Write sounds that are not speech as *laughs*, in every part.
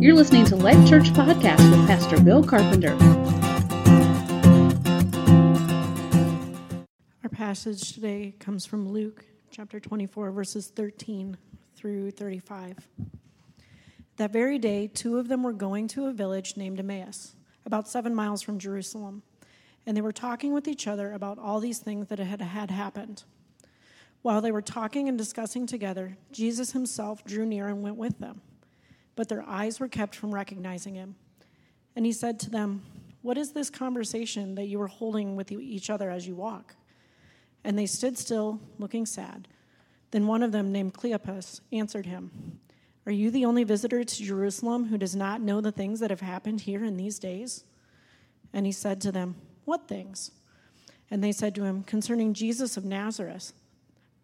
You're listening to Life Church Podcast with Pastor Bill Carpenter. Our passage today comes from Luke chapter 24, verses 13 through 35. That very day, two of them were going to a village named Emmaus, about seven miles from Jerusalem, and they were talking with each other about all these things that had, had happened. While they were talking and discussing together, Jesus himself drew near and went with them but their eyes were kept from recognizing him. And he said to them, What is this conversation that you are holding with each other as you walk? And they stood still, looking sad. Then one of them, named Cleopas, answered him, Are you the only visitor to Jerusalem who does not know the things that have happened here in these days? And he said to them, What things? And they said to him, Concerning Jesus of Nazareth,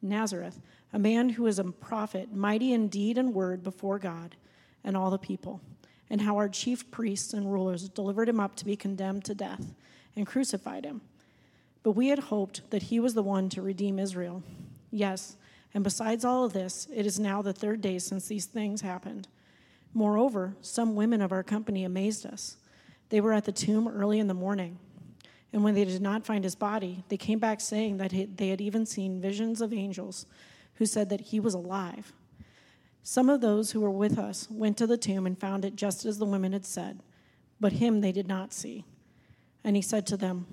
Nazareth, a man who is a prophet, mighty in deed and word before God and all the people, and how our chief priests and rulers delivered him up to be condemned to death and crucified him. But we had hoped that he was the one to redeem Israel. Yes, and besides all of this, it is now the third day since these things happened. Moreover, some women of our company amazed us. They were at the tomb early in the morning. And when they did not find his body, they came back saying that they had even seen visions of angels who said that he was alive. Some of those who were with us went to the tomb and found it just as the women had said, but him they did not see. And he said to them,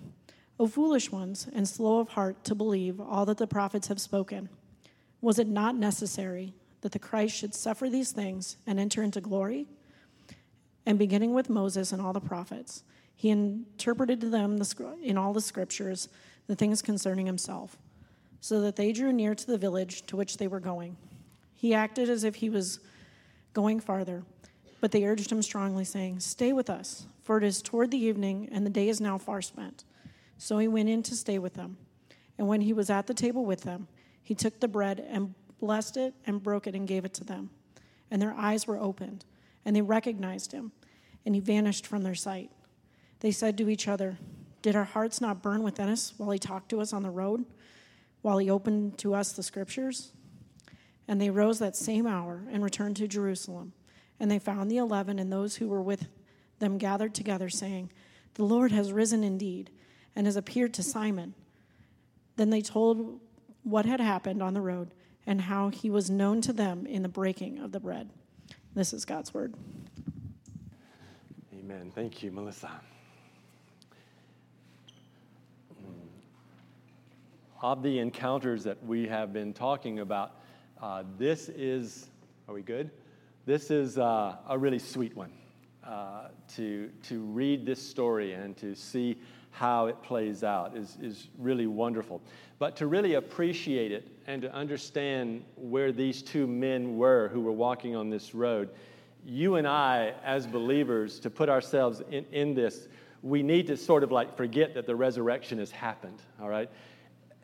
O foolish ones, and slow of heart to believe all that the prophets have spoken, was it not necessary that the Christ should suffer these things and enter into glory? And beginning with Moses and all the prophets, he interpreted to them in all the scriptures the things concerning himself, so that they drew near to the village to which they were going. He acted as if he was going farther, but they urged him strongly, saying, Stay with us, for it is toward the evening, and the day is now far spent. So he went in to stay with them. And when he was at the table with them, he took the bread and blessed it and broke it and gave it to them. And their eyes were opened, and they recognized him, and he vanished from their sight. They said to each other, Did our hearts not burn within us while he talked to us on the road, while he opened to us the scriptures? And they rose that same hour and returned to Jerusalem. And they found the eleven and those who were with them gathered together, saying, The Lord has risen indeed and has appeared to Simon. Then they told what had happened on the road and how he was known to them in the breaking of the bread. This is God's word. Amen. Thank you, Melissa. Mm. Of the encounters that we have been talking about, uh, this is, are we good? This is uh, a really sweet one uh, to, to read this story and to see how it plays out is, is really wonderful. But to really appreciate it and to understand where these two men were who were walking on this road, you and I, as believers, to put ourselves in, in this, we need to sort of like forget that the resurrection has happened, all right?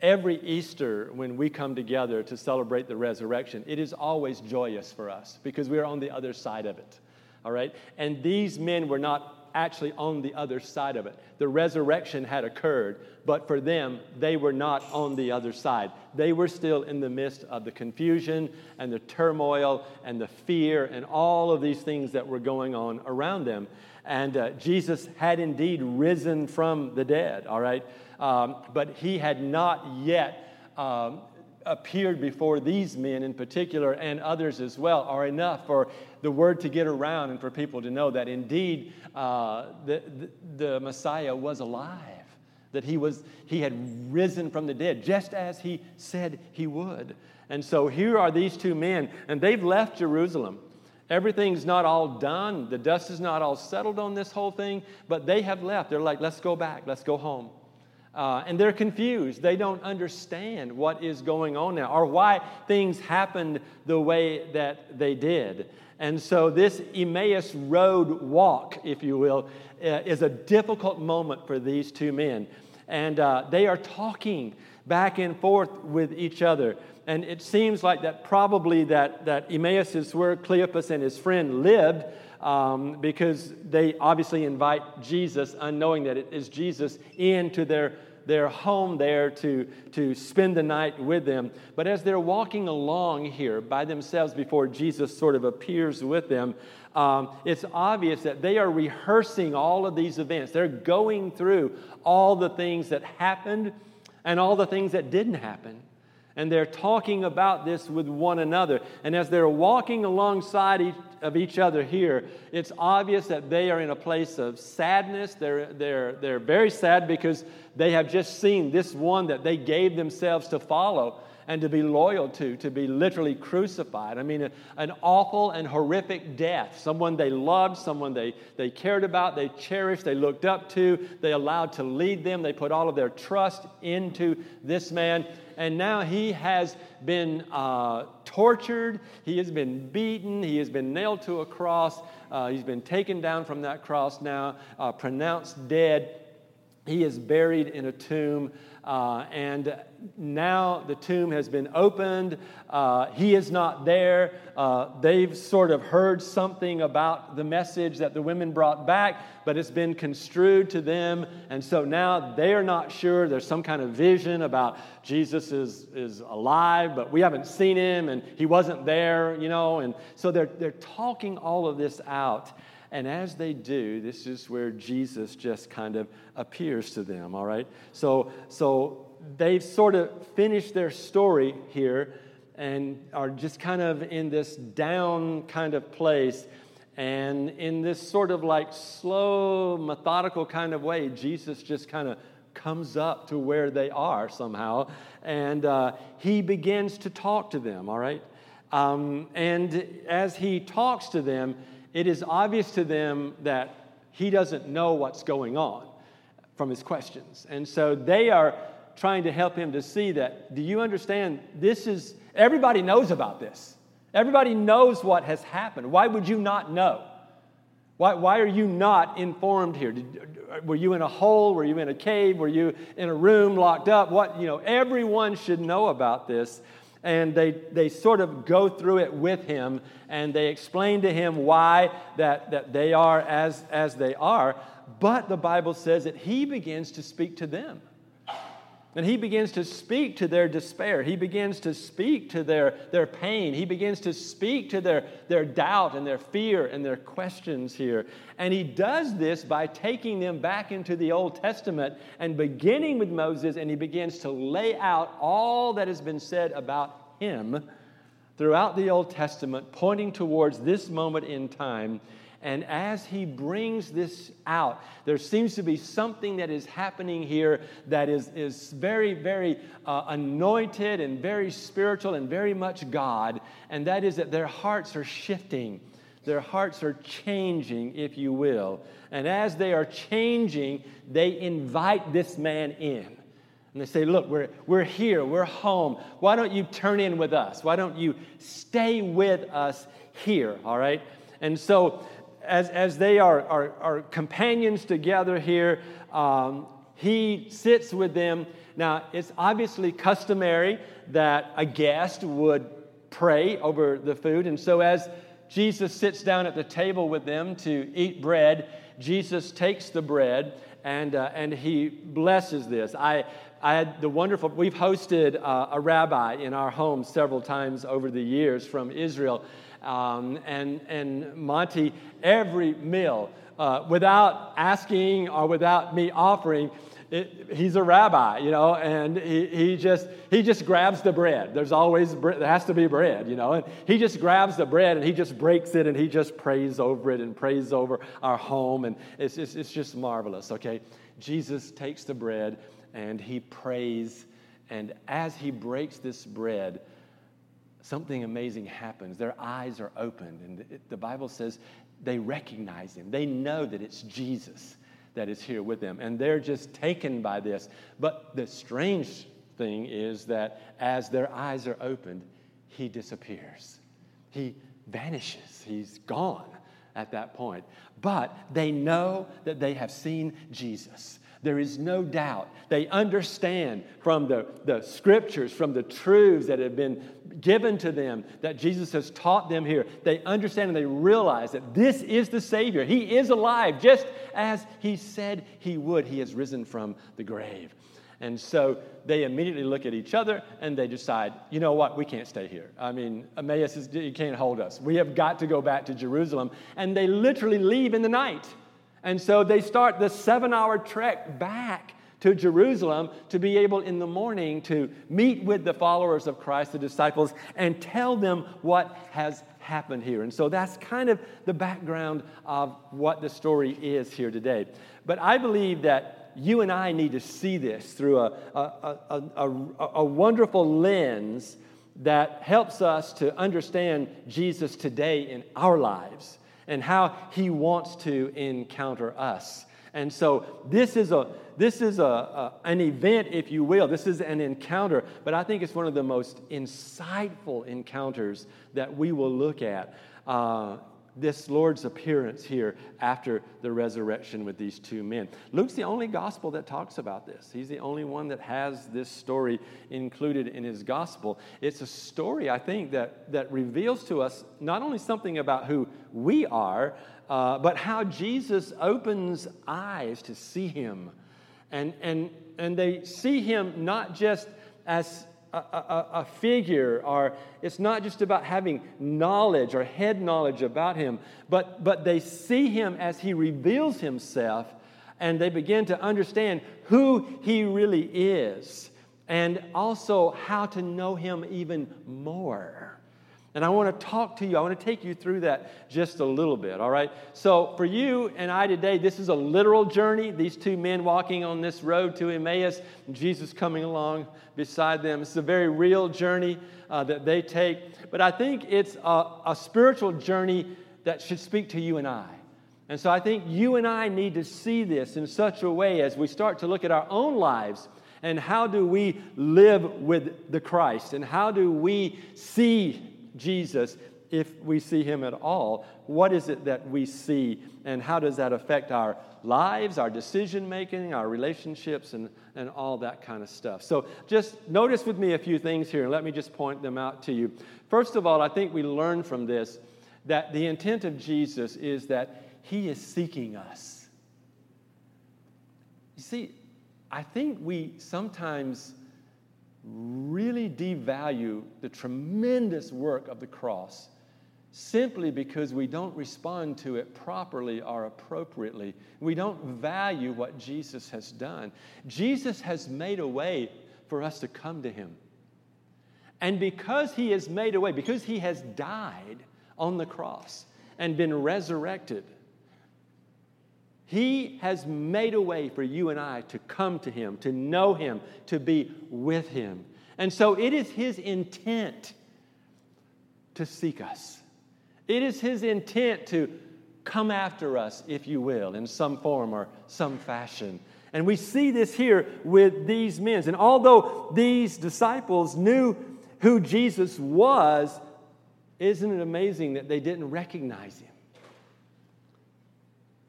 Every Easter, when we come together to celebrate the resurrection, it is always joyous for us because we are on the other side of it. All right? And these men were not actually on the other side of it. The resurrection had occurred, but for them, they were not on the other side. They were still in the midst of the confusion and the turmoil and the fear and all of these things that were going on around them. And uh, Jesus had indeed risen from the dead, all right? Um, but he had not yet um, appeared before these men in particular and others as well are enough for the word to get around and for people to know that indeed uh, the, the, the Messiah was alive, that he, was, he had risen from the dead, just as he said he would. And so here are these two men, and they've left Jerusalem. Everything's not all done. The dust is not all settled on this whole thing, but they have left. They're like, let's go back, let's go home. Uh, and they're confused. They don't understand what is going on now or why things happened the way that they did. And so, this Emmaus Road walk, if you will, uh, is a difficult moment for these two men. And uh, they are talking back and forth with each other. And it seems like that probably that, that Emmaus is where Cleopas and his friend lived. Um, because they obviously invite Jesus, unknowing that it is Jesus, into their their home there to, to spend the night with them. But as they're walking along here by themselves before Jesus sort of appears with them, um, it's obvious that they are rehearsing all of these events. They're going through all the things that happened and all the things that didn't happen and they're talking about this with one another. And as they're walking alongside of each other here, it's obvious that they are in a place of sadness. They're, they're, they're very sad because they have just seen this one that they gave themselves to follow and to be loyal to, to be literally crucified. I mean, an awful and horrific death. Someone they loved, someone they, they cared about, they cherished, they looked up to, they allowed to lead them, they put all of their trust into this man. And now he has been uh, tortured, he has been beaten, he has been nailed to a cross, uh, he's been taken down from that cross now, uh, pronounced dead. He is buried in a tomb. Uh, and now the tomb has been opened. Uh, he is not there. Uh, they've sort of heard something about the message that the women brought back, but it's been construed to them. And so now they are not sure. There's some kind of vision about Jesus is, is alive, but we haven't seen him and he wasn't there, you know. And so they're, they're talking all of this out. And as they do, this is where Jesus just kind of appears to them, all right? So, so they've sort of finished their story here and are just kind of in this down kind of place. And in this sort of like slow, methodical kind of way, Jesus just kind of comes up to where they are somehow. And uh, he begins to talk to them, all right? Um, and as he talks to them, it is obvious to them that he doesn't know what's going on from his questions. And so they are trying to help him to see that do you understand this is everybody knows about this. Everybody knows what has happened. Why would you not know? Why, why are you not informed here? Did, were you in a hole? Were you in a cave? Were you in a room locked up? What you know everyone should know about this and they, they sort of go through it with him and they explain to him why that, that they are as, as they are. But the bible says that he begins to speak to them and he begins to speak to their despair. He begins to speak to their, their pain. He begins to speak to their, their doubt and their fear and their questions here. And he does this by taking them back into the Old Testament and beginning with Moses, and he begins to lay out all that has been said about him throughout the Old Testament, pointing towards this moment in time and as he brings this out, there seems to be something that is happening here that is, is very, very uh, anointed and very spiritual and very much God. And that is that their hearts are shifting, their hearts are changing, if you will. And as they are changing, they invite this man in. And they say, Look, we're, we're here, we're home. Why don't you turn in with us? Why don't you stay with us here? All right? And so as, as they are, are, are companions together here, um, he sits with them. Now, it's obviously customary that a guest would pray over the food. And so, as Jesus sits down at the table with them to eat bread, Jesus takes the bread and, uh, and he blesses this. I, I had the wonderful, we've hosted uh, a rabbi in our home several times over the years from Israel. Um, and, and Monty, every meal, uh, without asking or without me offering, it, he's a rabbi, you know, and he, he, just, he just grabs the bread. There's always, there has to be bread, you know, and he just grabs the bread and he just breaks it and he just prays over it and prays over our home. And it's, it's, it's just marvelous, okay? Jesus takes the bread and he prays. And as he breaks this bread, something amazing happens. Their eyes are opened, and the Bible says they recognize him. They know that it's Jesus that is here with them, and they're just taken by this. But the strange thing is that as their eyes are opened, he disappears. He vanishes. He's gone at that point. But they know that they have seen Jesus. There is no doubt. They understand from the, the scriptures, from the truths that have been given to them, that Jesus has taught them here. They understand and they realize that this is the Savior. He is alive, just as He said He would. He has risen from the grave. And so they immediately look at each other and they decide, you know what, we can't stay here. I mean, Emmaus is, you can't hold us. We have got to go back to Jerusalem. And they literally leave in the night. And so they start the seven hour trek back to Jerusalem to be able in the morning to meet with the followers of Christ, the disciples, and tell them what has happened here. And so that's kind of the background of what the story is here today. But I believe that you and I need to see this through a, a, a, a, a wonderful lens that helps us to understand Jesus today in our lives and how he wants to encounter us. And so this is a this is a, a, an event, if you will. This is an encounter, but I think it's one of the most insightful encounters that we will look at. Uh, this Lord's appearance here after the resurrection with these two men. Luke's the only gospel that talks about this. He's the only one that has this story included in his gospel. It's a story, I think, that, that reveals to us not only something about who we are, uh, but how Jesus opens eyes to see him. And, and, and they see him not just as a, a, a, figure, or it's not just about having knowledge or head knowledge about him, but, but they see him as he reveals himself and they begin to understand who he really is and also how to know him even more. And I want to talk to you, I want to take you through that just a little bit, all right? So, for you and I today, this is a literal journey. These two men walking on this road to Emmaus, Jesus coming along beside them. It's a very real journey uh, that they take. But I think it's a, a spiritual journey that should speak to you and I. And so I think you and I need to see this in such a way as we start to look at our own lives and how do we live with the Christ and how do we see Jesus if we see him at all. What is it that we see, and how does that affect our lives, our decision making, our relationships, and, and all that kind of stuff? So just notice with me a few things here, and let me just point them out to you. First of all, I think we learn from this that the intent of Jesus is that he is seeking us. You see, I think we sometimes really devalue the tremendous work of the cross simply because we don't respond to it properly or appropriately. We don't value what Jesus has done. Jesus has made a way for us to come to Him. And because He has made a way, because He has died on the cross and been resurrected, he has made a way for you and I to come to Him, to know Him, to be with Him. And so it is His intent to seek us. It is His intent to come after us, if you will, in some form or some fashion. And we see this here with these men. And although these disciples knew who Jesus was, isn't it amazing that they didn't recognize him?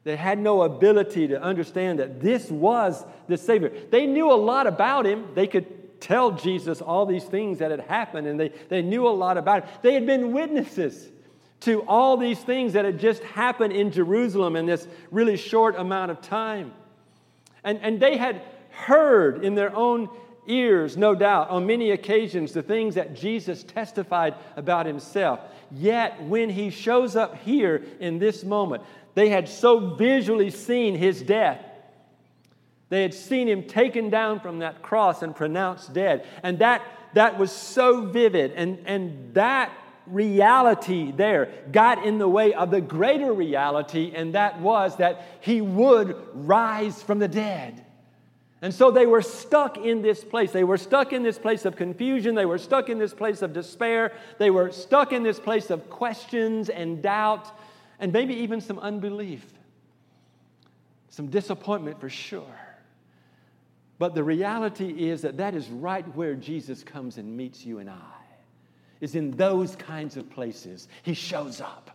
They had no ability to understand that this was the Savior. They knew a lot about him. They could tell Jesus all these things that had happened, and they, they knew a lot about him. They had been witnesses to all these things that had just happened in Jerusalem in this really short amount of time. And, and they had heard in their own ears, no doubt, on many occasions, the things that Jesus testified about himself. Yet, when he shows up here in this moment, they had so visually seen his death. They had seen him taken down from that cross and pronounced dead. And that, that was so vivid. And, and that reality there got in the way of the greater reality, and that was that he would rise from the dead. And so they were stuck in this place. They were stuck in this place of confusion. They were stuck in this place of despair. They were stuck in this place of questions and doubt and maybe even some unbelief, some disappointment for sure. But the reality is that that is right where Jesus comes and meets you and I, is in those kinds of places. He shows up.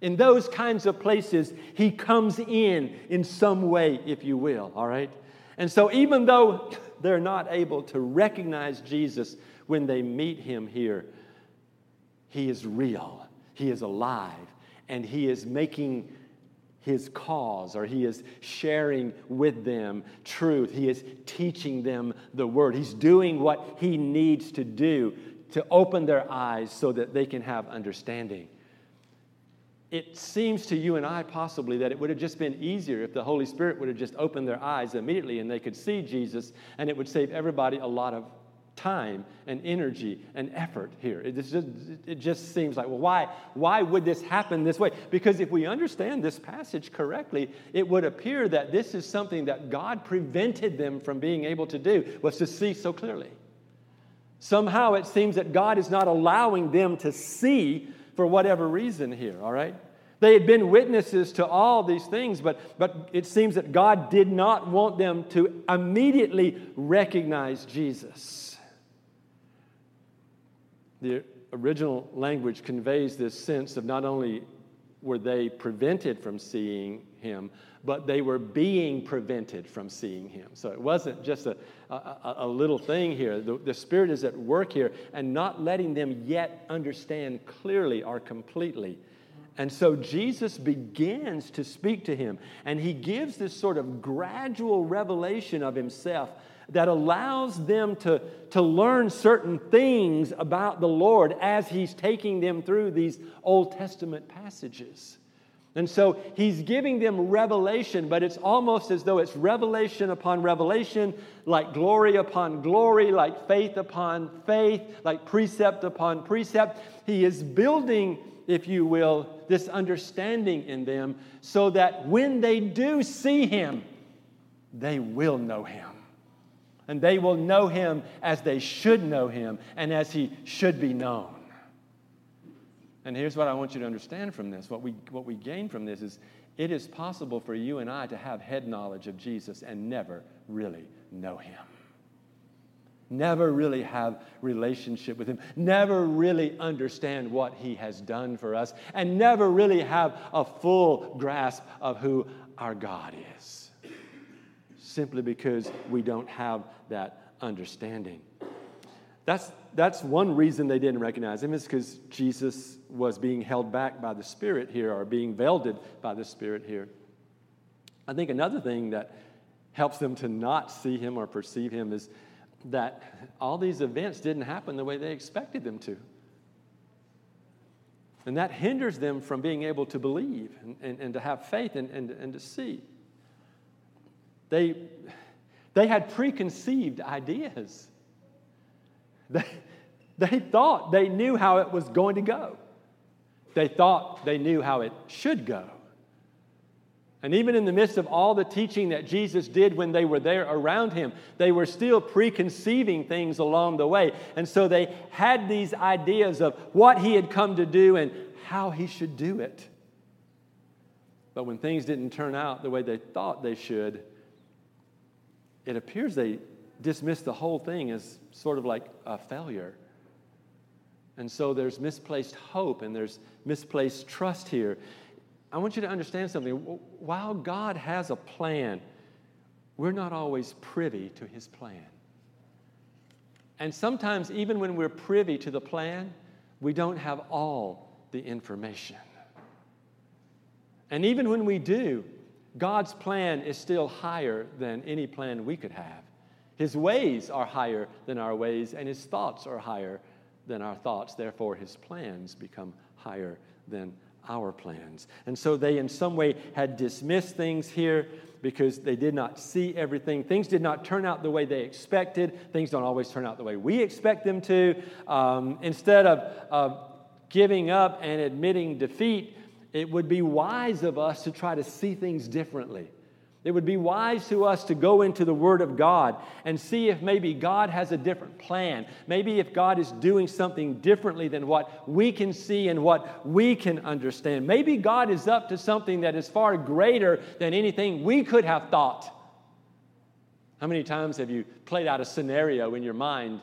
In those kinds of places, he comes in in some way, if you will, all right? And so, even though *laughs* they're not able to recognize Jesus when they meet him here, he is real, he is alive, and he is making his cause or he is sharing with them truth. He is teaching them the word. He's doing what he needs to do to open their eyes so that they can have understanding. It seems to you and I possibly that it would have just been easier if the Holy Spirit would have just opened their eyes immediately and they could see Jesus, and it would save everybody a lot of time and energy and effort here. It just, it just seems like, well, why, why would this happen this way? Because if we understand this passage correctly, it would appear that this is something that God prevented them from being able to do, was to see so clearly. Somehow it seems that God is not allowing them to see for whatever reason here, all right? They had been witnesses to all these things, but, but it seems that God did not want them to immediately recognize Jesus. The original language conveys this sense of not only were they prevented from seeing him, but they were being prevented from seeing him. So it wasn't just a, a, a, little thing here. The, the Spirit is at work here and not letting them yet understand clearly or completely. And so Jesus begins to speak to him, and he gives this sort of gradual revelation of himself that allows them to, to learn certain things about the Lord as He's taking them through these Old Testament passages. And so he's giving them revelation, but it's almost as though it's revelation upon revelation, like glory upon glory, like faith upon faith, like precept upon precept. He is building, if you will, this understanding in them so that when they do see him, they will know him and they will know him as they should know him and as he should be known. And here's what I want you to understand from this what we, what we gain from this is it is possible for you and I to have head knowledge of Jesus and never really know him. Never really have relationship with him, never really understand what he has done for us, and never really have a full grasp of who our God is simply because we don't have that understanding. That's, that's one reason they didn't recognize him, is because Jesus was being held back by the Spirit here, or being veiled by the Spirit here. I think another thing that helps them to not see him or perceive him is that all these events didn't happen the way they expected them to. And that hinders them from being able to believe and, and, and to have faith and, and, and to see. They, they had preconceived ideas. They, they thought they knew how it was going to go. They thought they knew how it should go. And even in the midst of all the teaching that Jesus did when they were there around him, they were still preconceiving things along the way. And so they had these ideas of what he had come to do and how he should do it. But when things didn't turn out the way they thought they should, it appears they dismiss the whole thing as sort of like a failure. And so there's misplaced hope and there's misplaced trust here. I want you to understand something. While God has a plan, we're not always privy to his plan. And sometimes, even when we're privy to the plan, we don't have all the information. And even when we do, God's plan is still higher than any plan we could have. His ways are higher than our ways, and his thoughts are higher than our thoughts. Therefore, his plans become higher than our plans. And so they, in some way, had dismissed things here because they did not see everything. Things did not turn out the way they expected. Things don't always turn out the way we expect them to. Um, instead of, of giving up and admitting defeat, it would be wise of us to try to see things differently. It would be wise to us to go into the Word of God and see if maybe God has a different plan. Maybe if God is doing something differently than what we can see and what we can understand. Maybe God is up to something that is far greater than anything we could have thought. How many times have you played out a scenario in your mind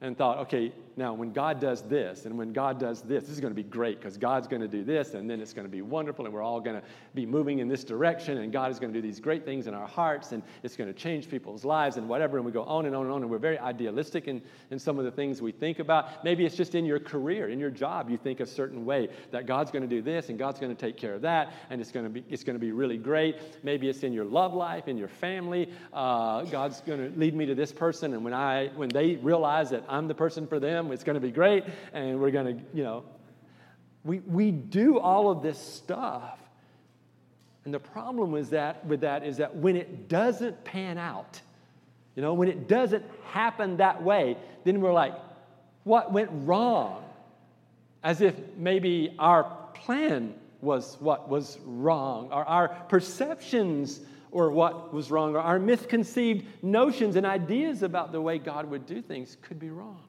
and thought, okay, now when God does this, and when God does this, this is going to be great because God's going to do this, and then it's going to be wonderful, and we're all going to be moving in this direction, and God is going to do these great things in our hearts, and it's going to change people's lives, and whatever. And we go on and on and on, and we're very idealistic in, in some of the things we think about. Maybe it's just in your career, in your job, you think a certain way that God's going to do this, and God's going to take care of that, and it's going to be, it's going to be really great. Maybe it's in your love life, in your family. Uh, God's going to lead me to this person, and when, I, when they realize that I'm the person for them, it's going to be great, and we're going to, you know, we, we do all of this stuff. And the problem with that, with that is that when it doesn't pan out, you know, when it doesn't happen that way, then we're like, what went wrong? As if maybe our plan was what was wrong, or our perceptions or what was wrong, or our misconceived notions and ideas about the way God would do things could be wrong.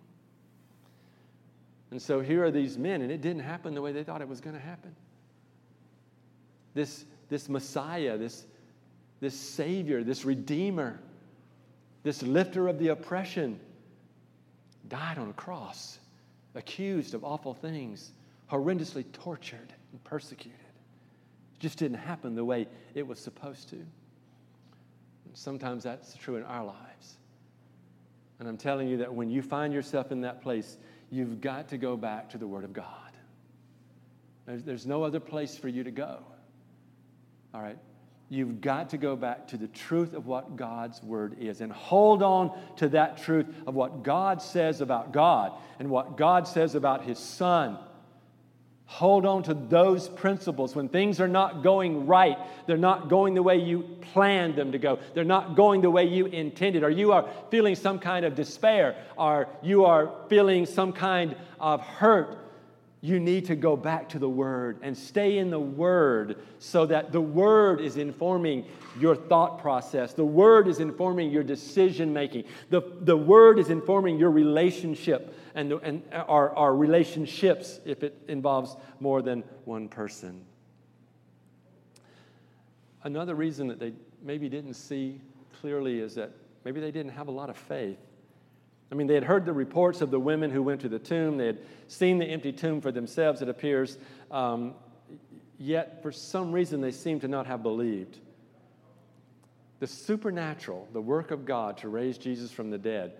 And so here are these men, and it didn't happen the way they thought it was going to happen. This, this Messiah, this, this Savior, this Redeemer, this lifter of the oppression, died on a cross, accused of awful things, horrendously tortured and persecuted. It just didn't happen the way it was supposed to. And sometimes that's true in our lives. And I'm telling you that when you find yourself in that place, you've got to go back to the Word of God. There's, there's no other place for you to go. All right? You've got to go back to the truth of what God's Word is and hold on to that truth of what God says about God and what God says about His Son Hold on to those principles. When things are not going right, they're not going the way you planned them to go, they're not going the way you intended, or you are feeling some kind of despair, or you are feeling some kind of hurt, you need to go back to the Word and stay in the Word so that the Word is informing your thought process. The Word is informing your decision making. The, the Word is informing your relationship and, and our, our relationships if it involves more than one person. Another reason that they maybe didn't see clearly is that maybe they didn't have a lot of faith. I mean, they had heard the reports of the women who went to the tomb, they had seen the empty tomb for themselves, it appears, um, yet for some reason they seemed to not have believed. The supernatural, the work of God to raise Jesus from the dead,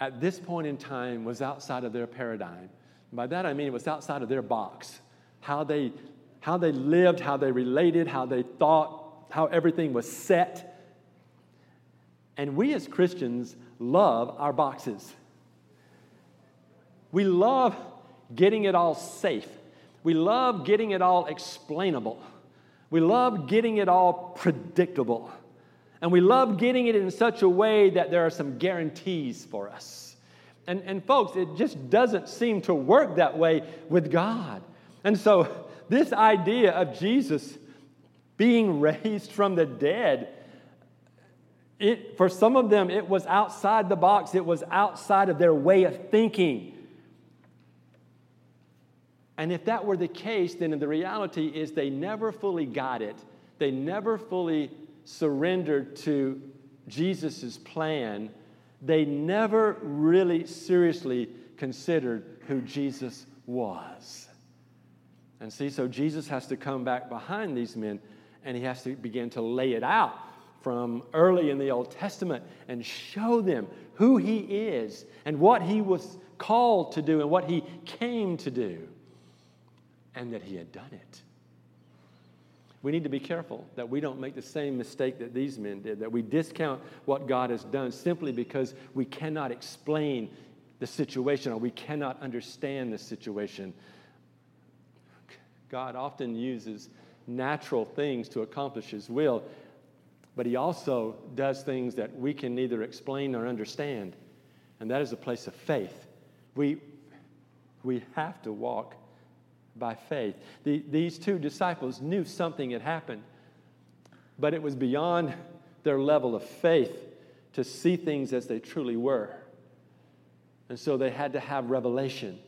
at this point in time was outside of their paradigm. By that I mean it was outside of their box. How they, how they lived, how they related, how they thought, how everything was set. And we as Christians love our boxes. We love getting it all safe. We love getting it all explainable. We love getting it all predictable. And we love getting it in such a way that there are some guarantees for us. And, and folks, it just doesn't seem to work that way with God. And so, this idea of Jesus being *laughs* raised from the dead, it, for some of them, it was outside the box, it was outside of their way of thinking. And if that were the case, then the reality is they never fully got it. They never fully surrendered to Jesus' plan, they never really seriously considered who Jesus was. And see, so Jesus has to come back behind these men and he has to begin to lay it out from early in the Old Testament and show them who he is and what he was called to do and what he came to do, and that he had done it we need to be careful that we don't make the same mistake that these men did, that we discount what God has done simply because we cannot explain the situation or we cannot understand the situation. God often uses natural things to accomplish His will, but He also does things that we can neither explain nor understand, and that is a place of faith. We, we have to walk by faith. The, these two disciples knew something had happened, but it was beyond their level of faith to see things as they truly were. And so they had to have revelation.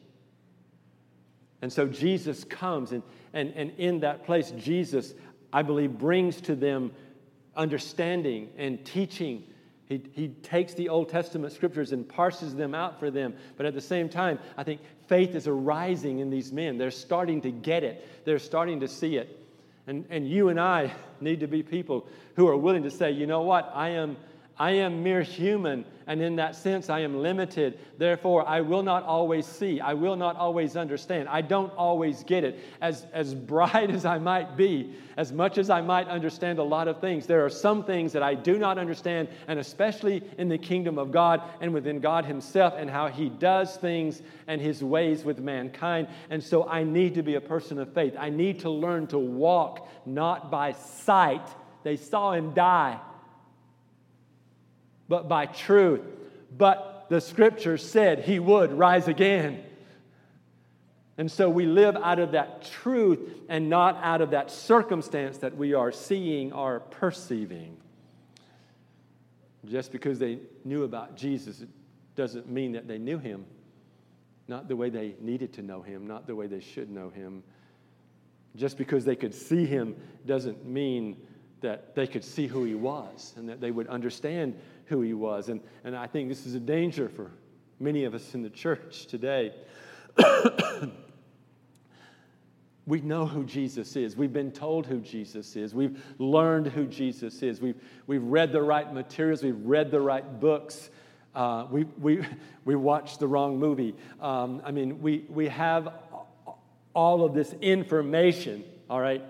And so Jesus comes, and, and, and in that place, Jesus, I believe, brings to them understanding and teaching He, he takes the Old Testament scriptures and parses them out for them. But at the same time, I think faith is arising in these men. They're starting to get it, they're starting to see it. And, and you and I need to be people who are willing to say, you know what, I am, I am mere human, and in that sense, I am limited. Therefore, I will not always see. I will not always understand. I don't always get it. As, as bright *laughs* as I might be, as much as I might understand a lot of things, there are some things that I do not understand, and especially in the kingdom of God and within God Himself and how He does things and His ways with mankind. And so I need to be a person of faith. I need to learn to walk not by sight. They saw Him die but by truth. But the scripture said he would rise again. And so we live out of that truth and not out of that circumstance that we are seeing or perceiving. Just because they knew about Jesus, it doesn't mean that they knew him. Not the way they needed to know him, not the way they should know him. Just because they could see him doesn't mean that they could see who he was and that they would understand who he was. And, and I think this is a danger for many of us in the church today. *coughs* we know who Jesus is. We've been told who Jesus is. We've learned who Jesus is. We've, we've read the right materials. We've read the right books. Uh, we, we, we watched the wrong movie. Um, I mean, we, we have all of this information, all right?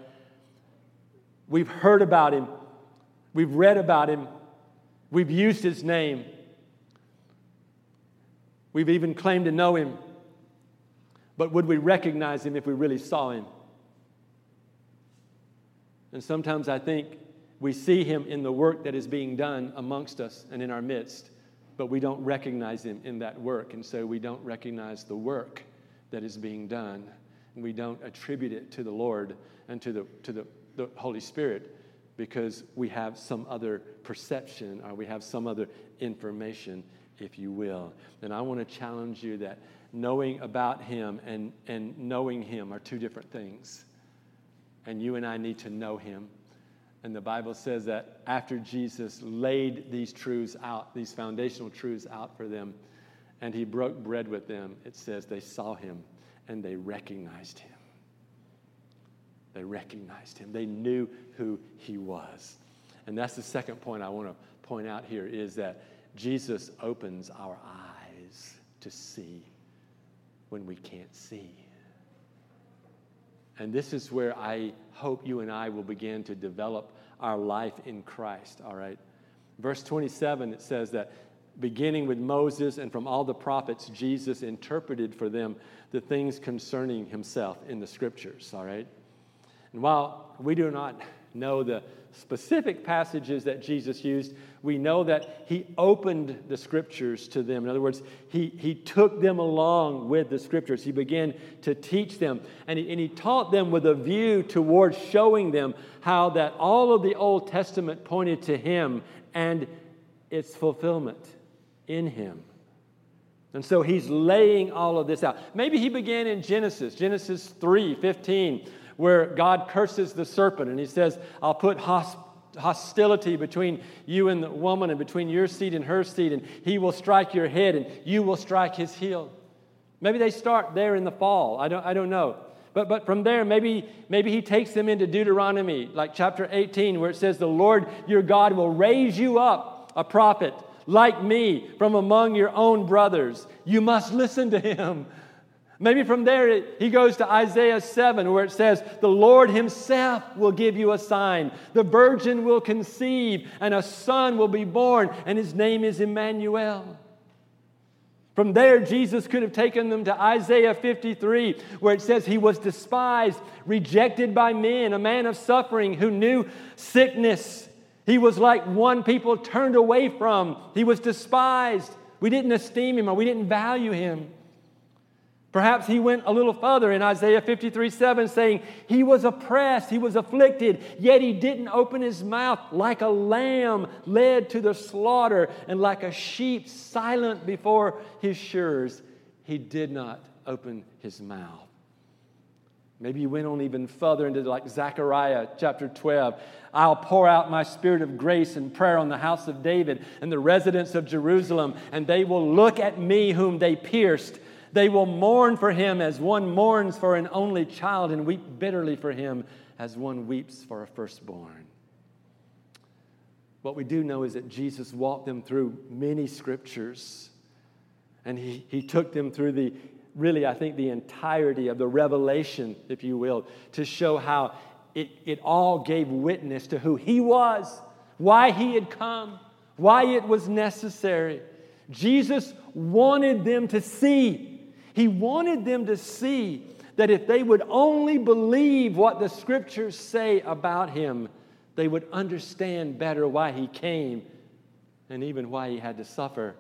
We've heard about him. We've read about him. We've used his name. We've even claimed to know him. But would we recognize him if we really saw him? And sometimes I think we see him in the work that is being done amongst us and in our midst, but we don't recognize him in that work. And so we don't recognize the work that is being done. And we don't attribute it to the Lord and to the, to the, the Holy Spirit because we have some other perception or we have some other information, if you will. And I want to challenge you that knowing about Him and, and knowing Him are two different things. And you and I need to know Him. And the Bible says that after Jesus laid these truths out, these foundational truths out for them, and He broke bread with them, it says they saw Him and they recognized Him. They recognized him. They knew who he was. And that's the second point I want to point out here is that Jesus opens our eyes to see when we can't see. And this is where I hope you and I will begin to develop our life in Christ, all right? Verse 27, it says that beginning with Moses and from all the prophets, Jesus interpreted for them the things concerning himself in the scriptures, all right? And while we do not know the specific passages that Jesus used, we know that he opened the scriptures to them. In other words, he, he took them along with the scriptures. He began to teach them, and he, and he taught them with a view towards showing them how that all of the Old Testament pointed to him and its fulfillment in him. And so he's laying all of this out. Maybe he began in Genesis, Genesis 3 15 where God curses the serpent and he says, I'll put hostility between you and the woman and between your seed and her seed, and he will strike your head and you will strike his heel. Maybe they start there in the fall. I don't, I don't know. But, but from there, maybe, maybe he takes them into Deuteronomy, like chapter 18, where it says, The Lord your God will raise you up a prophet like me from among your own brothers. You must listen to him. Maybe from there he goes to Isaiah 7, where it says, The Lord himself will give you a sign. The virgin will conceive, and a son will be born, and his name is Emmanuel. From there, Jesus could have taken them to Isaiah 53, where it says he was despised, rejected by men, a man of suffering who knew sickness. He was like one people turned away from. He was despised. We didn't esteem him or we didn't value him. Perhaps he went a little further in Isaiah 53 7, saying, He was oppressed, he was afflicted, yet he didn't open his mouth like a lamb led to the slaughter, and like a sheep silent before his shearers. He did not open his mouth. Maybe you went on even further into like Zechariah chapter 12. I'll pour out my spirit of grace and prayer on the house of David and the residents of Jerusalem, and they will look at me whom they pierced. They will mourn for him as one mourns for an only child and weep bitterly for him as one weeps for a firstborn. What we do know is that Jesus walked them through many scriptures and he, he took them through the really, I think, the entirety of the revelation, if you will, to show how it, it all gave witness to who he was, why he had come, why it was necessary. Jesus wanted them to see. He wanted them to see that if they would only believe what the scriptures say about him, they would understand better why he came and even why he had to suffer.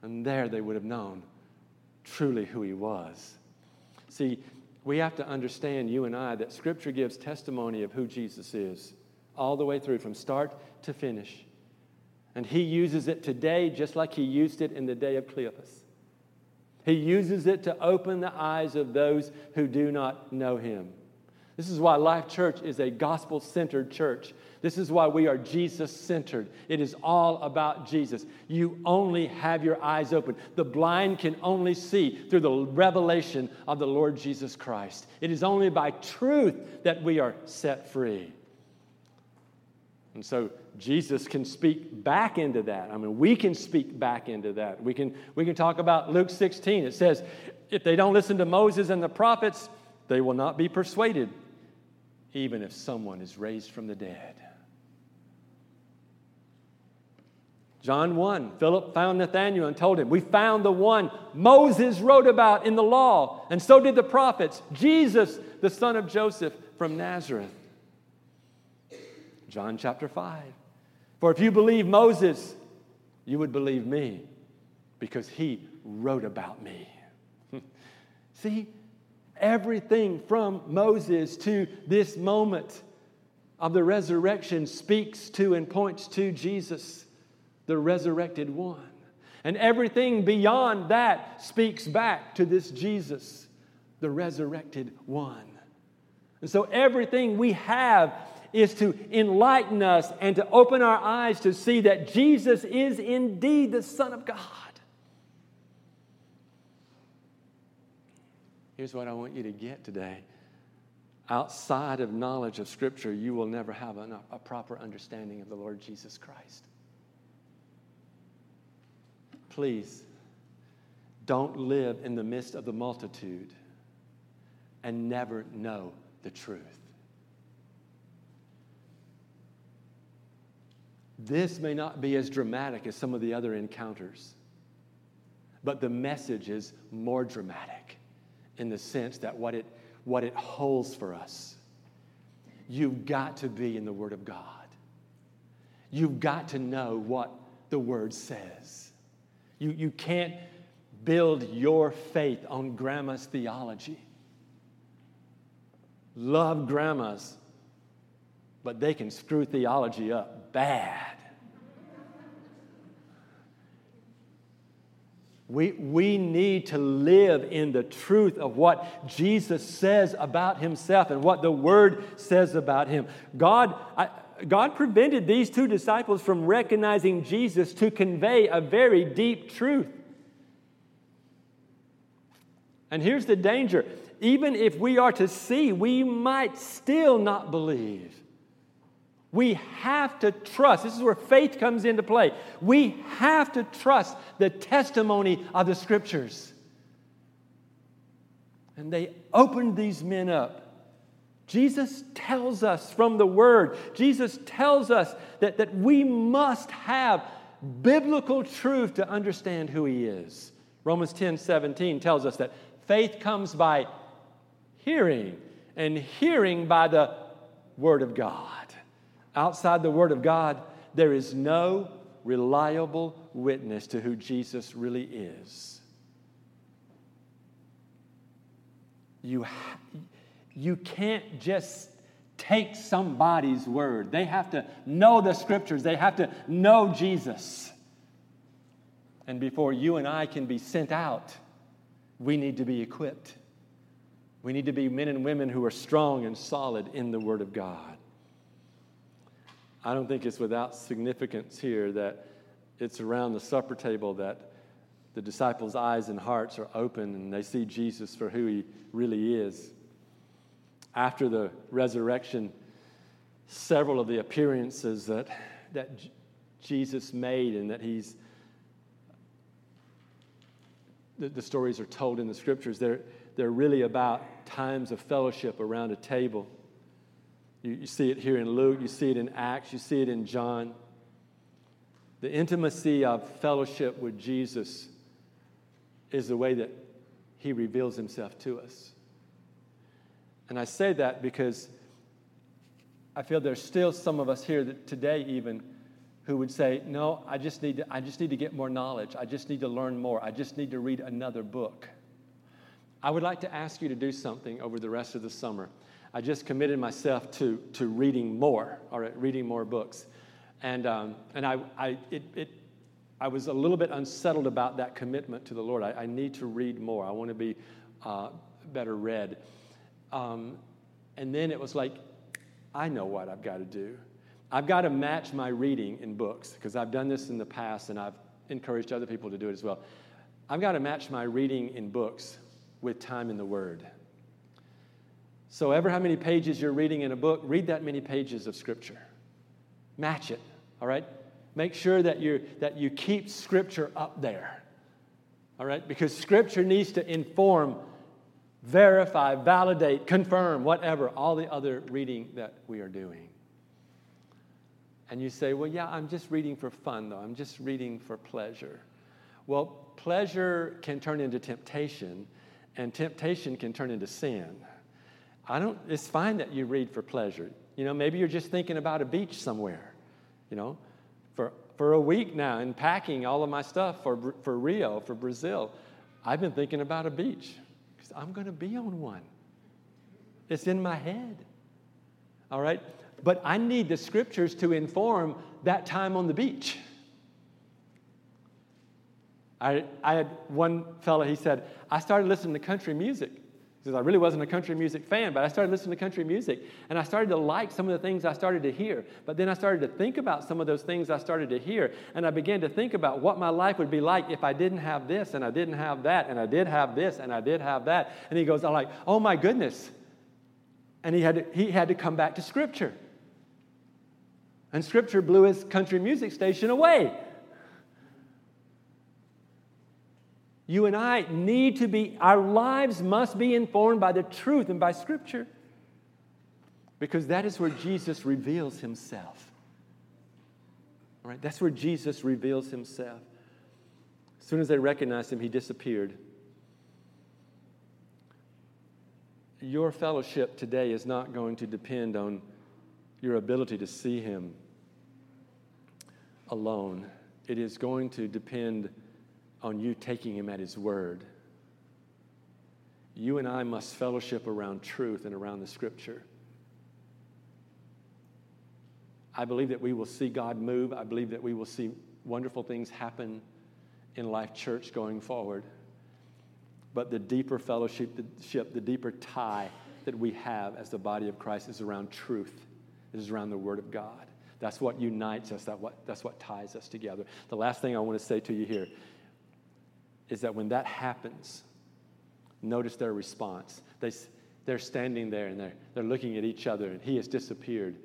And there they would have known truly who he was. See, we have to understand, you and I, that Scripture gives testimony of who Jesus is all the way through, from start to finish. And he uses it today just like he used it in the day of Cleopas. He uses it to open the eyes of those who do not know him. This is why Life Church is a gospel centered church. This is why we are Jesus centered. It is all about Jesus. You only have your eyes open. The blind can only see through the revelation of the Lord Jesus Christ. It is only by truth that we are set free. And so Jesus can speak back into that. I mean, we can speak back into that. We can, we can talk about Luke 16. It says, if they don't listen to Moses and the prophets, they will not be persuaded, even if someone is raised from the dead. John 1, Philip found Nathanael and told him, We found the one Moses wrote about in the law, and so did the prophets, Jesus, the son of Joseph from Nazareth. John chapter 5. For if you believe Moses, you would believe me, because he wrote about me. *laughs* See, everything from Moses to this moment of the resurrection speaks to and points to Jesus the resurrected one. And everything beyond that speaks back to this Jesus, the resurrected one. And so everything we have is to enlighten us and to open our eyes to see that Jesus is indeed the Son of God. Here's what I want you to get today. Outside of knowledge of Scripture, you will never have a, a proper understanding of the Lord Jesus Christ. Please don't live in the midst of the multitude and never know the truth. This may not be as dramatic as some of the other encounters, but the message is more dramatic in the sense that what it, what it holds for us. You've got to be in the Word of God. You've got to know what the Word says. You, you can't build your faith on grandma's theology. Love grandmas, but they can screw theology up bad. We, we need to live in the truth of what Jesus says about himself and what the Word says about him. God, I, God prevented these two disciples from recognizing Jesus to convey a very deep truth. And here's the danger even if we are to see, we might still not believe. We have to trust. This is where faith comes into play. We have to trust the testimony of the scriptures. And they opened these men up Jesus tells us from the Word, Jesus tells us that, that we must have biblical truth to understand who He is. Romans 10 17 tells us that faith comes by hearing, and hearing by the Word of God. Outside the Word of God, there is no reliable witness to who Jesus really is. You, ha- you can't just take somebody's word. They have to know the scriptures, they have to know Jesus. And before you and I can be sent out, we need to be equipped. We need to be men and women who are strong and solid in the Word of God. I don't think it's without significance here that it's around the supper table that the disciples' eyes and hearts are open and they see Jesus for who he really is. After the resurrection, several of the appearances that, that Jesus made and that he's the, the stories are told in the scriptures. They're, they're really about times of fellowship around a table. You, you see it here in Luke, you see it in Acts, you see it in John. The intimacy of fellowship with Jesus is the way that he reveals himself to us. And I say that because I feel there's still some of us here today, even, who would say, No, I just, need to, I just need to get more knowledge. I just need to learn more. I just need to read another book. I would like to ask you to do something over the rest of the summer. I just committed myself to, to reading more, all right, reading more books. And, um, and I, I, it, it, I was a little bit unsettled about that commitment to the Lord. I, I need to read more. I want to be uh, better read. Um, and then it was like, I know what I've got to do. I've got to match my reading in books because I've done this in the past and I've encouraged other people to do it as well. I've got to match my reading in books with time in the Word. So, ever how many pages you're reading in a book, read that many pages of Scripture. Match it, all right? Make sure that, you that you keep Scripture up there, all right? Because Scripture needs to inform, verify, validate, confirm, whatever, all the other reading that we are doing. And you say, well, yeah, I'm just reading for fun, though. I'm just reading for pleasure. Well, pleasure can turn into temptation, and temptation can turn into sin. I don't, it's fine that you read for pleasure. You know, maybe you're just thinking about a beach somewhere. You know, for, for a week now, in packing all of my stuff for, for Rio, for Brazil, I've been thinking about a beach because I'm going to be on one. It's in my head. All right? But I need the scriptures to inform that time on the beach. I, I had one fellow, he said, I started listening to country music. He says, I really wasn't a country music fan, but I started listening to country music. And I started to like some of the things I started to hear. But then I started to think about some of those things I started to hear. And I began to think about what my life would be like if I didn't have this, and I didn't have that, and I did have this, and I did have that. And he goes, I'm like, oh my goodness. And he had to, he had to come back to Scripture. And Scripture blew his country music station away. You and I need to be, our lives must be informed by the truth and by Scripture. Because that is where Jesus reveals himself. All right, that's where Jesus reveals himself. As soon as they recognized him, he disappeared. Your fellowship today is not going to depend on your ability to see him alone. It is going to depend on you taking him at his word. You and I must fellowship around truth and around the scripture. I believe that we will see God move. I believe that we will see wonderful things happen in Life Church going forward. But the deeper fellowship, the deeper tie that we have as the body of Christ is around truth, it is around the Word of God. That's what unites us, that what, that's what ties us together. The last thing I want to say to you here is that when that happens, notice their response. They, they're standing there and they're, they're looking at each other, and he has disappeared.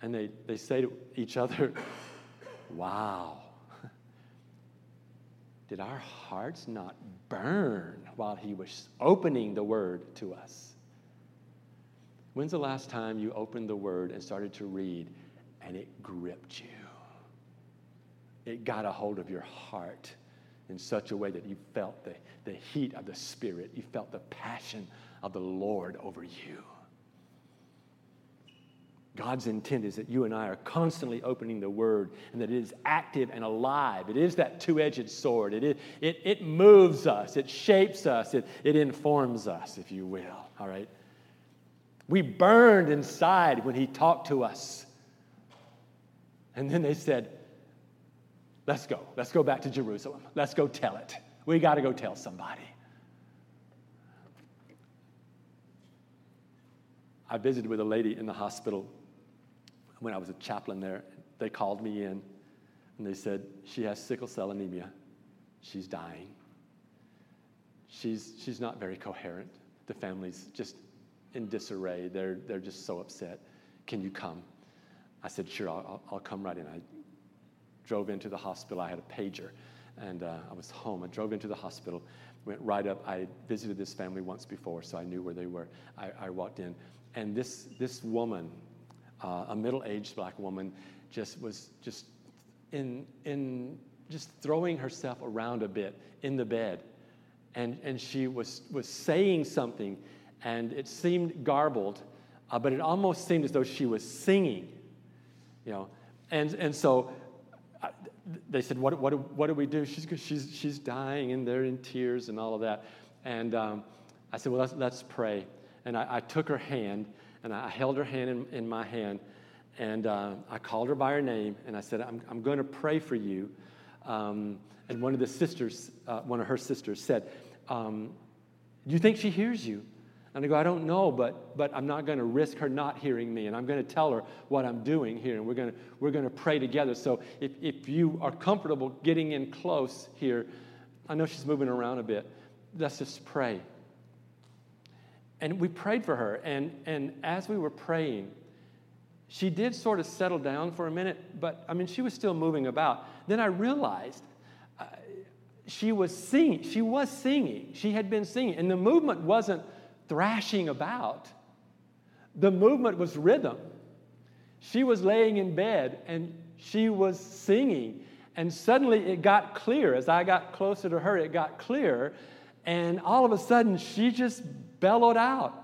And they, they say to each other, *laughs* Wow, *laughs* did our hearts not burn while he was opening the word to us? When's the last time you opened the word and started to read and it gripped you? It got a hold of your heart in such a way that you felt the, the heat of the Spirit, you felt the passion of the Lord over you. God's intent is that you and I are constantly opening the Word and that it is active and alive. It is that two edged sword. It, it, it moves us, it shapes us, it, it informs us, if you will. All right? We burned inside when He talked to us. And then they said, Let's go. Let's go back to Jerusalem. Let's go tell it. We got to go tell somebody. I visited with a lady in the hospital when I was a chaplain there. They called me in and they said, She has sickle cell anemia. She's dying. She's, she's not very coherent. The family's just in disarray. They're, they're just so upset. Can you come? I said, Sure, I'll, I'll come right in. I drove into the hospital. I had a pager and uh, I was home. I drove into the hospital, went right up. I visited this family once before, so I knew where they were. I, I walked in, and this, this woman, uh, a middle aged black woman, just was just in, in just throwing herself around a bit in the bed. And, and she was, was saying something, and it seemed garbled, uh, but it almost seemed as though she was singing, you know. And, and so they said, what, what, what do we do? She's, she's, she's dying, and they're in tears and all of that. And um, I said, well, let's, let's pray. And I, I, took her hand, and I held her hand in, in my hand, and uh, I called her by her name, and I said, I'm, I'm going to pray for you. Um, and one of the sisters, uh, one of her sisters said, um, Do you think she hears you? And I go, I don't know, but, but I'm not going to risk her not hearing me. And I'm going to tell her what I'm doing here. And we're going to, we're going to pray together. So if, if you are comfortable getting in close here, I know she's moving around a bit. Let's just pray. And we prayed for her. And, and as we were praying, she did sort of settle down for a minute, but I mean, she was still moving about. Then I realized uh, she was singing. She was singing. She had been singing. And the movement wasn't thrashing about, the movement was rhythm. She was laying in bed and she was singing. And suddenly it got clear. As I got closer to her, it got clear. And all of a sudden, she just bellowed out,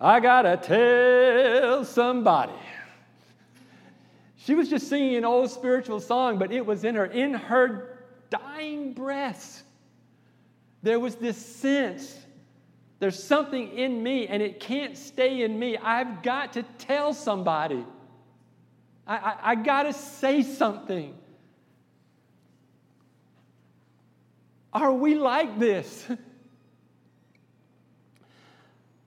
I gotta tell somebody. She was just singing an old spiritual song, but it was in her, in her dying breath. There was this sense there's something in me and it can't stay in me. I've got to tell somebody. I, I, I got to say something. Are we like this? *laughs*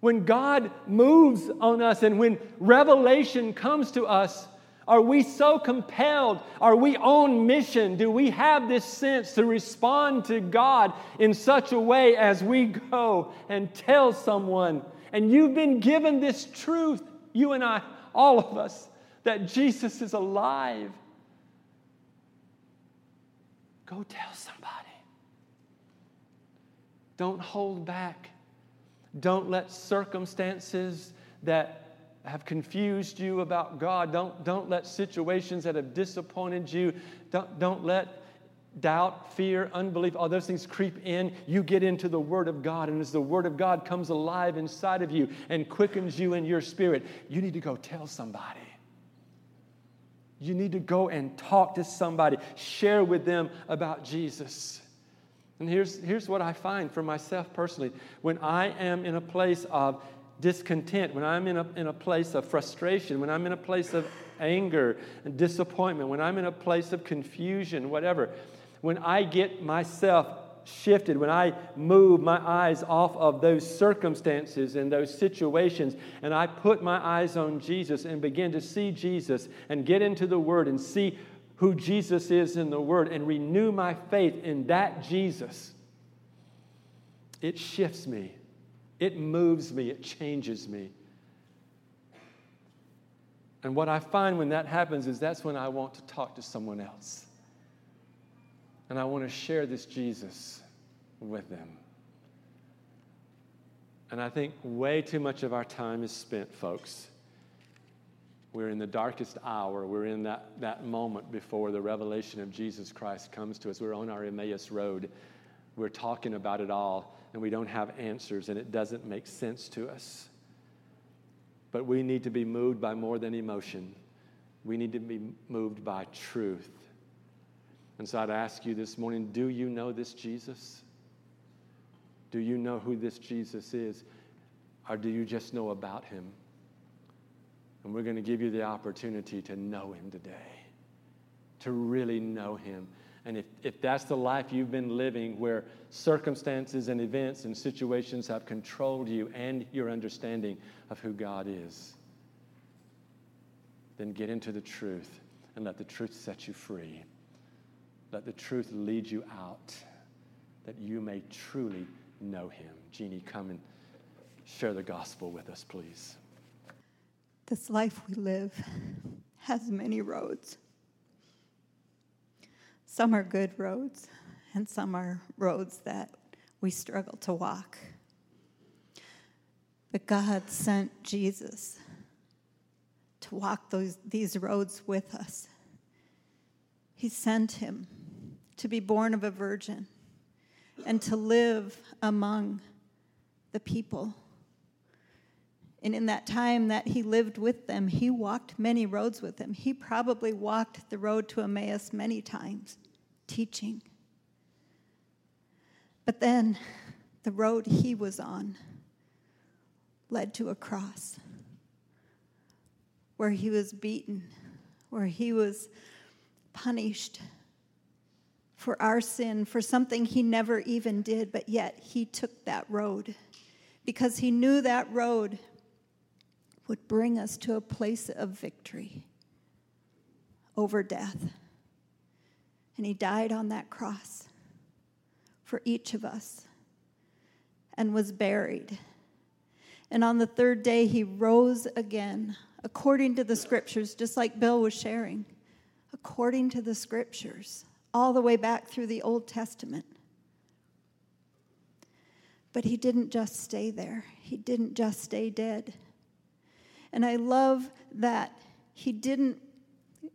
When God moves on us and when revelation comes to us, are we so compelled? Are we on mission? Do we have this sense to respond to God in such a way as we go and tell someone? And you've been given this truth, you and I, all of us, that Jesus is alive. Go tell somebody. Don't hold back. Don't let circumstances that have confused you about God. Don't, don't let situations that have disappointed you, don't, don't let doubt, fear, unbelief, all those things creep in. You get into the Word of God, and as the Word of God comes alive inside of you and quickens you in your spirit, you need to go tell somebody. You need to go and talk to somebody, share with them about Jesus. And here's, here's what I find for myself personally. When I am in a place of discontent, when I'm in a, in a place of frustration, when I'm in a place of anger and disappointment, when I'm in a place of confusion, whatever, when I get myself shifted, when I move my eyes off of those circumstances and those situations, and I put my eyes on Jesus and begin to see Jesus and get into the Word and see who Jesus is in the Word and renew my faith in that Jesus, it shifts me. It moves me, it changes me. And what I find when that happens is that's when I want to talk to someone else. And I want to share this Jesus with them. And I think way too much of our time is spent, folks. We're in the darkest hour. We're in that, that moment before the revelation of Jesus Christ comes to us. We're on our Emmaus Road. We're talking about it all and we don't have answers and it doesn't make sense to us. But we need to be moved by more than emotion. We need to be moved by truth. And so I'd ask you this morning do you know this Jesus? Do you know who this Jesus is? Or do you just know about him? And we're going to give you the opportunity to know him today, to really know him. And if, if that's the life you've been living, where circumstances and events and situations have controlled you and your understanding of who God is, then get into the truth and let the truth set you free. Let the truth lead you out that you may truly know Him. Jeannie, come and share the gospel with us, please. This life we live has many roads. Some are good roads, and some are roads that we struggle to walk. But God sent Jesus to walk those, these roads with us. He sent him to be born of a virgin and to live among the people. And in that time that he lived with them, he walked many roads with them. He probably walked the road to Emmaus many times, teaching. But then the road he was on led to a cross where he was beaten, where he was punished for our sin, for something he never even did, but yet he took that road because he knew that road would bring us to a place of victory over death. And he died on that cross for each of us and was buried. And on the third day, he rose again, according to the scriptures, just like Bill was sharing, according to the scriptures all the way back through the Old Testament. But he didn't just stay there, he didn't just stay dead. And I love that he didn't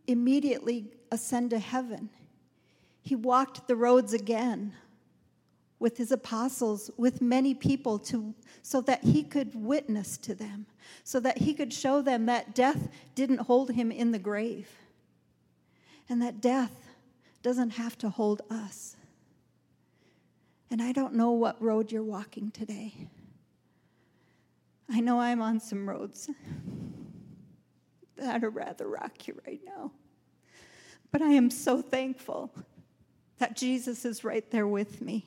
immediately ascend to heaven. He walked the roads again with his apostles, with many people, to, so that he could witness to them, so that he could show them that death didn't hold him in the grave, and that death doesn't have to hold us. And I don't know what road you're walking today. I know I'm on some roads that are rather rocky right now. But I am so thankful that Jesus is right there with me.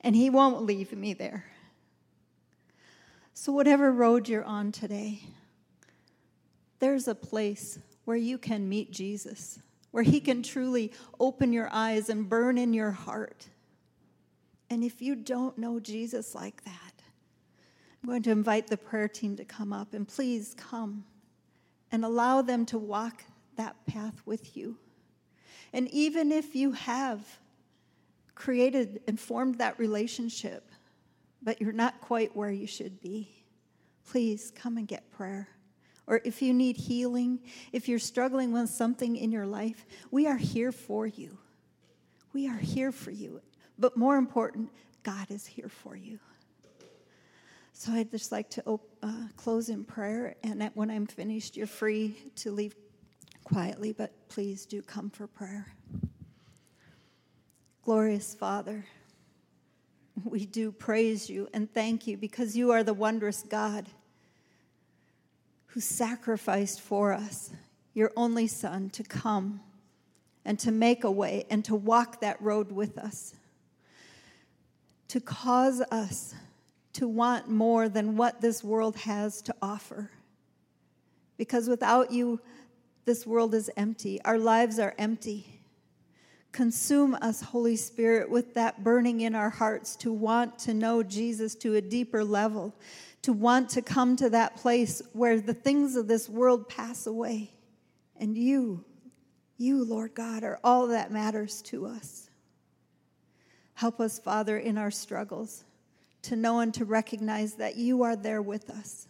And He won't leave me there. So, whatever road you're on today, there's a place where you can meet Jesus where He can truly open your eyes and burn in your heart. And if you don't know Jesus like that, I'm going to invite the prayer team to come up and please come and allow them to walk that path with you. And even if you have created and formed that relationship, but you're not quite where you should be, please come and get prayer or if you need healing, if you're struggling with something in your life, we are here for you. We are here for you. But more important, God is here for you. So I'd just like to op- uh, close in prayer, and when I'm finished, you're free to leave quietly, but please do come for prayer. Glorious Father, we do praise you and thank you because you are the wondrous God who sacrificed for us your only Son to come and to make a way and to walk that road with us, to cause us to want more than what this world has to offer. Because without you, this world is empty, our lives are empty. Consume us, Holy Spirit, with that burning in our hearts to want to know Jesus to a deeper level, to want to come to that place where the things of this world pass away. And you, you, Lord God, are all that matters to us. Help us, Father, in our struggles to know and to recognize that you are there with us,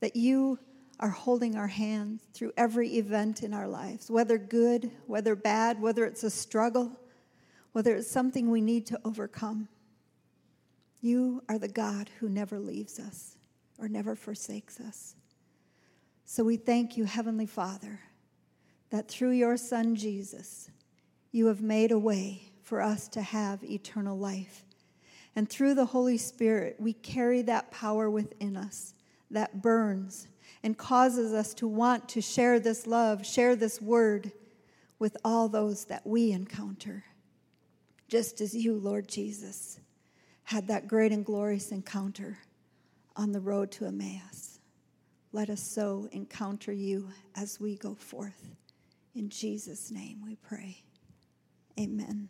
that you are holding our hand through every event in our lives, whether good, whether bad, whether it's a struggle, whether it's something we need to overcome. You are the God who never leaves us or never forsakes us. So we thank you, Heavenly Father, that through your Son Jesus, you have made a way for us to have eternal life. And through the Holy Spirit, we carry that power within us that burns and causes us to want to share this love, share this word with all those that we encounter, just as you, Lord Jesus, had that great and glorious encounter on the road to Emmaus. Let us so encounter you as we go forth. In Jesus' name we pray. Amen.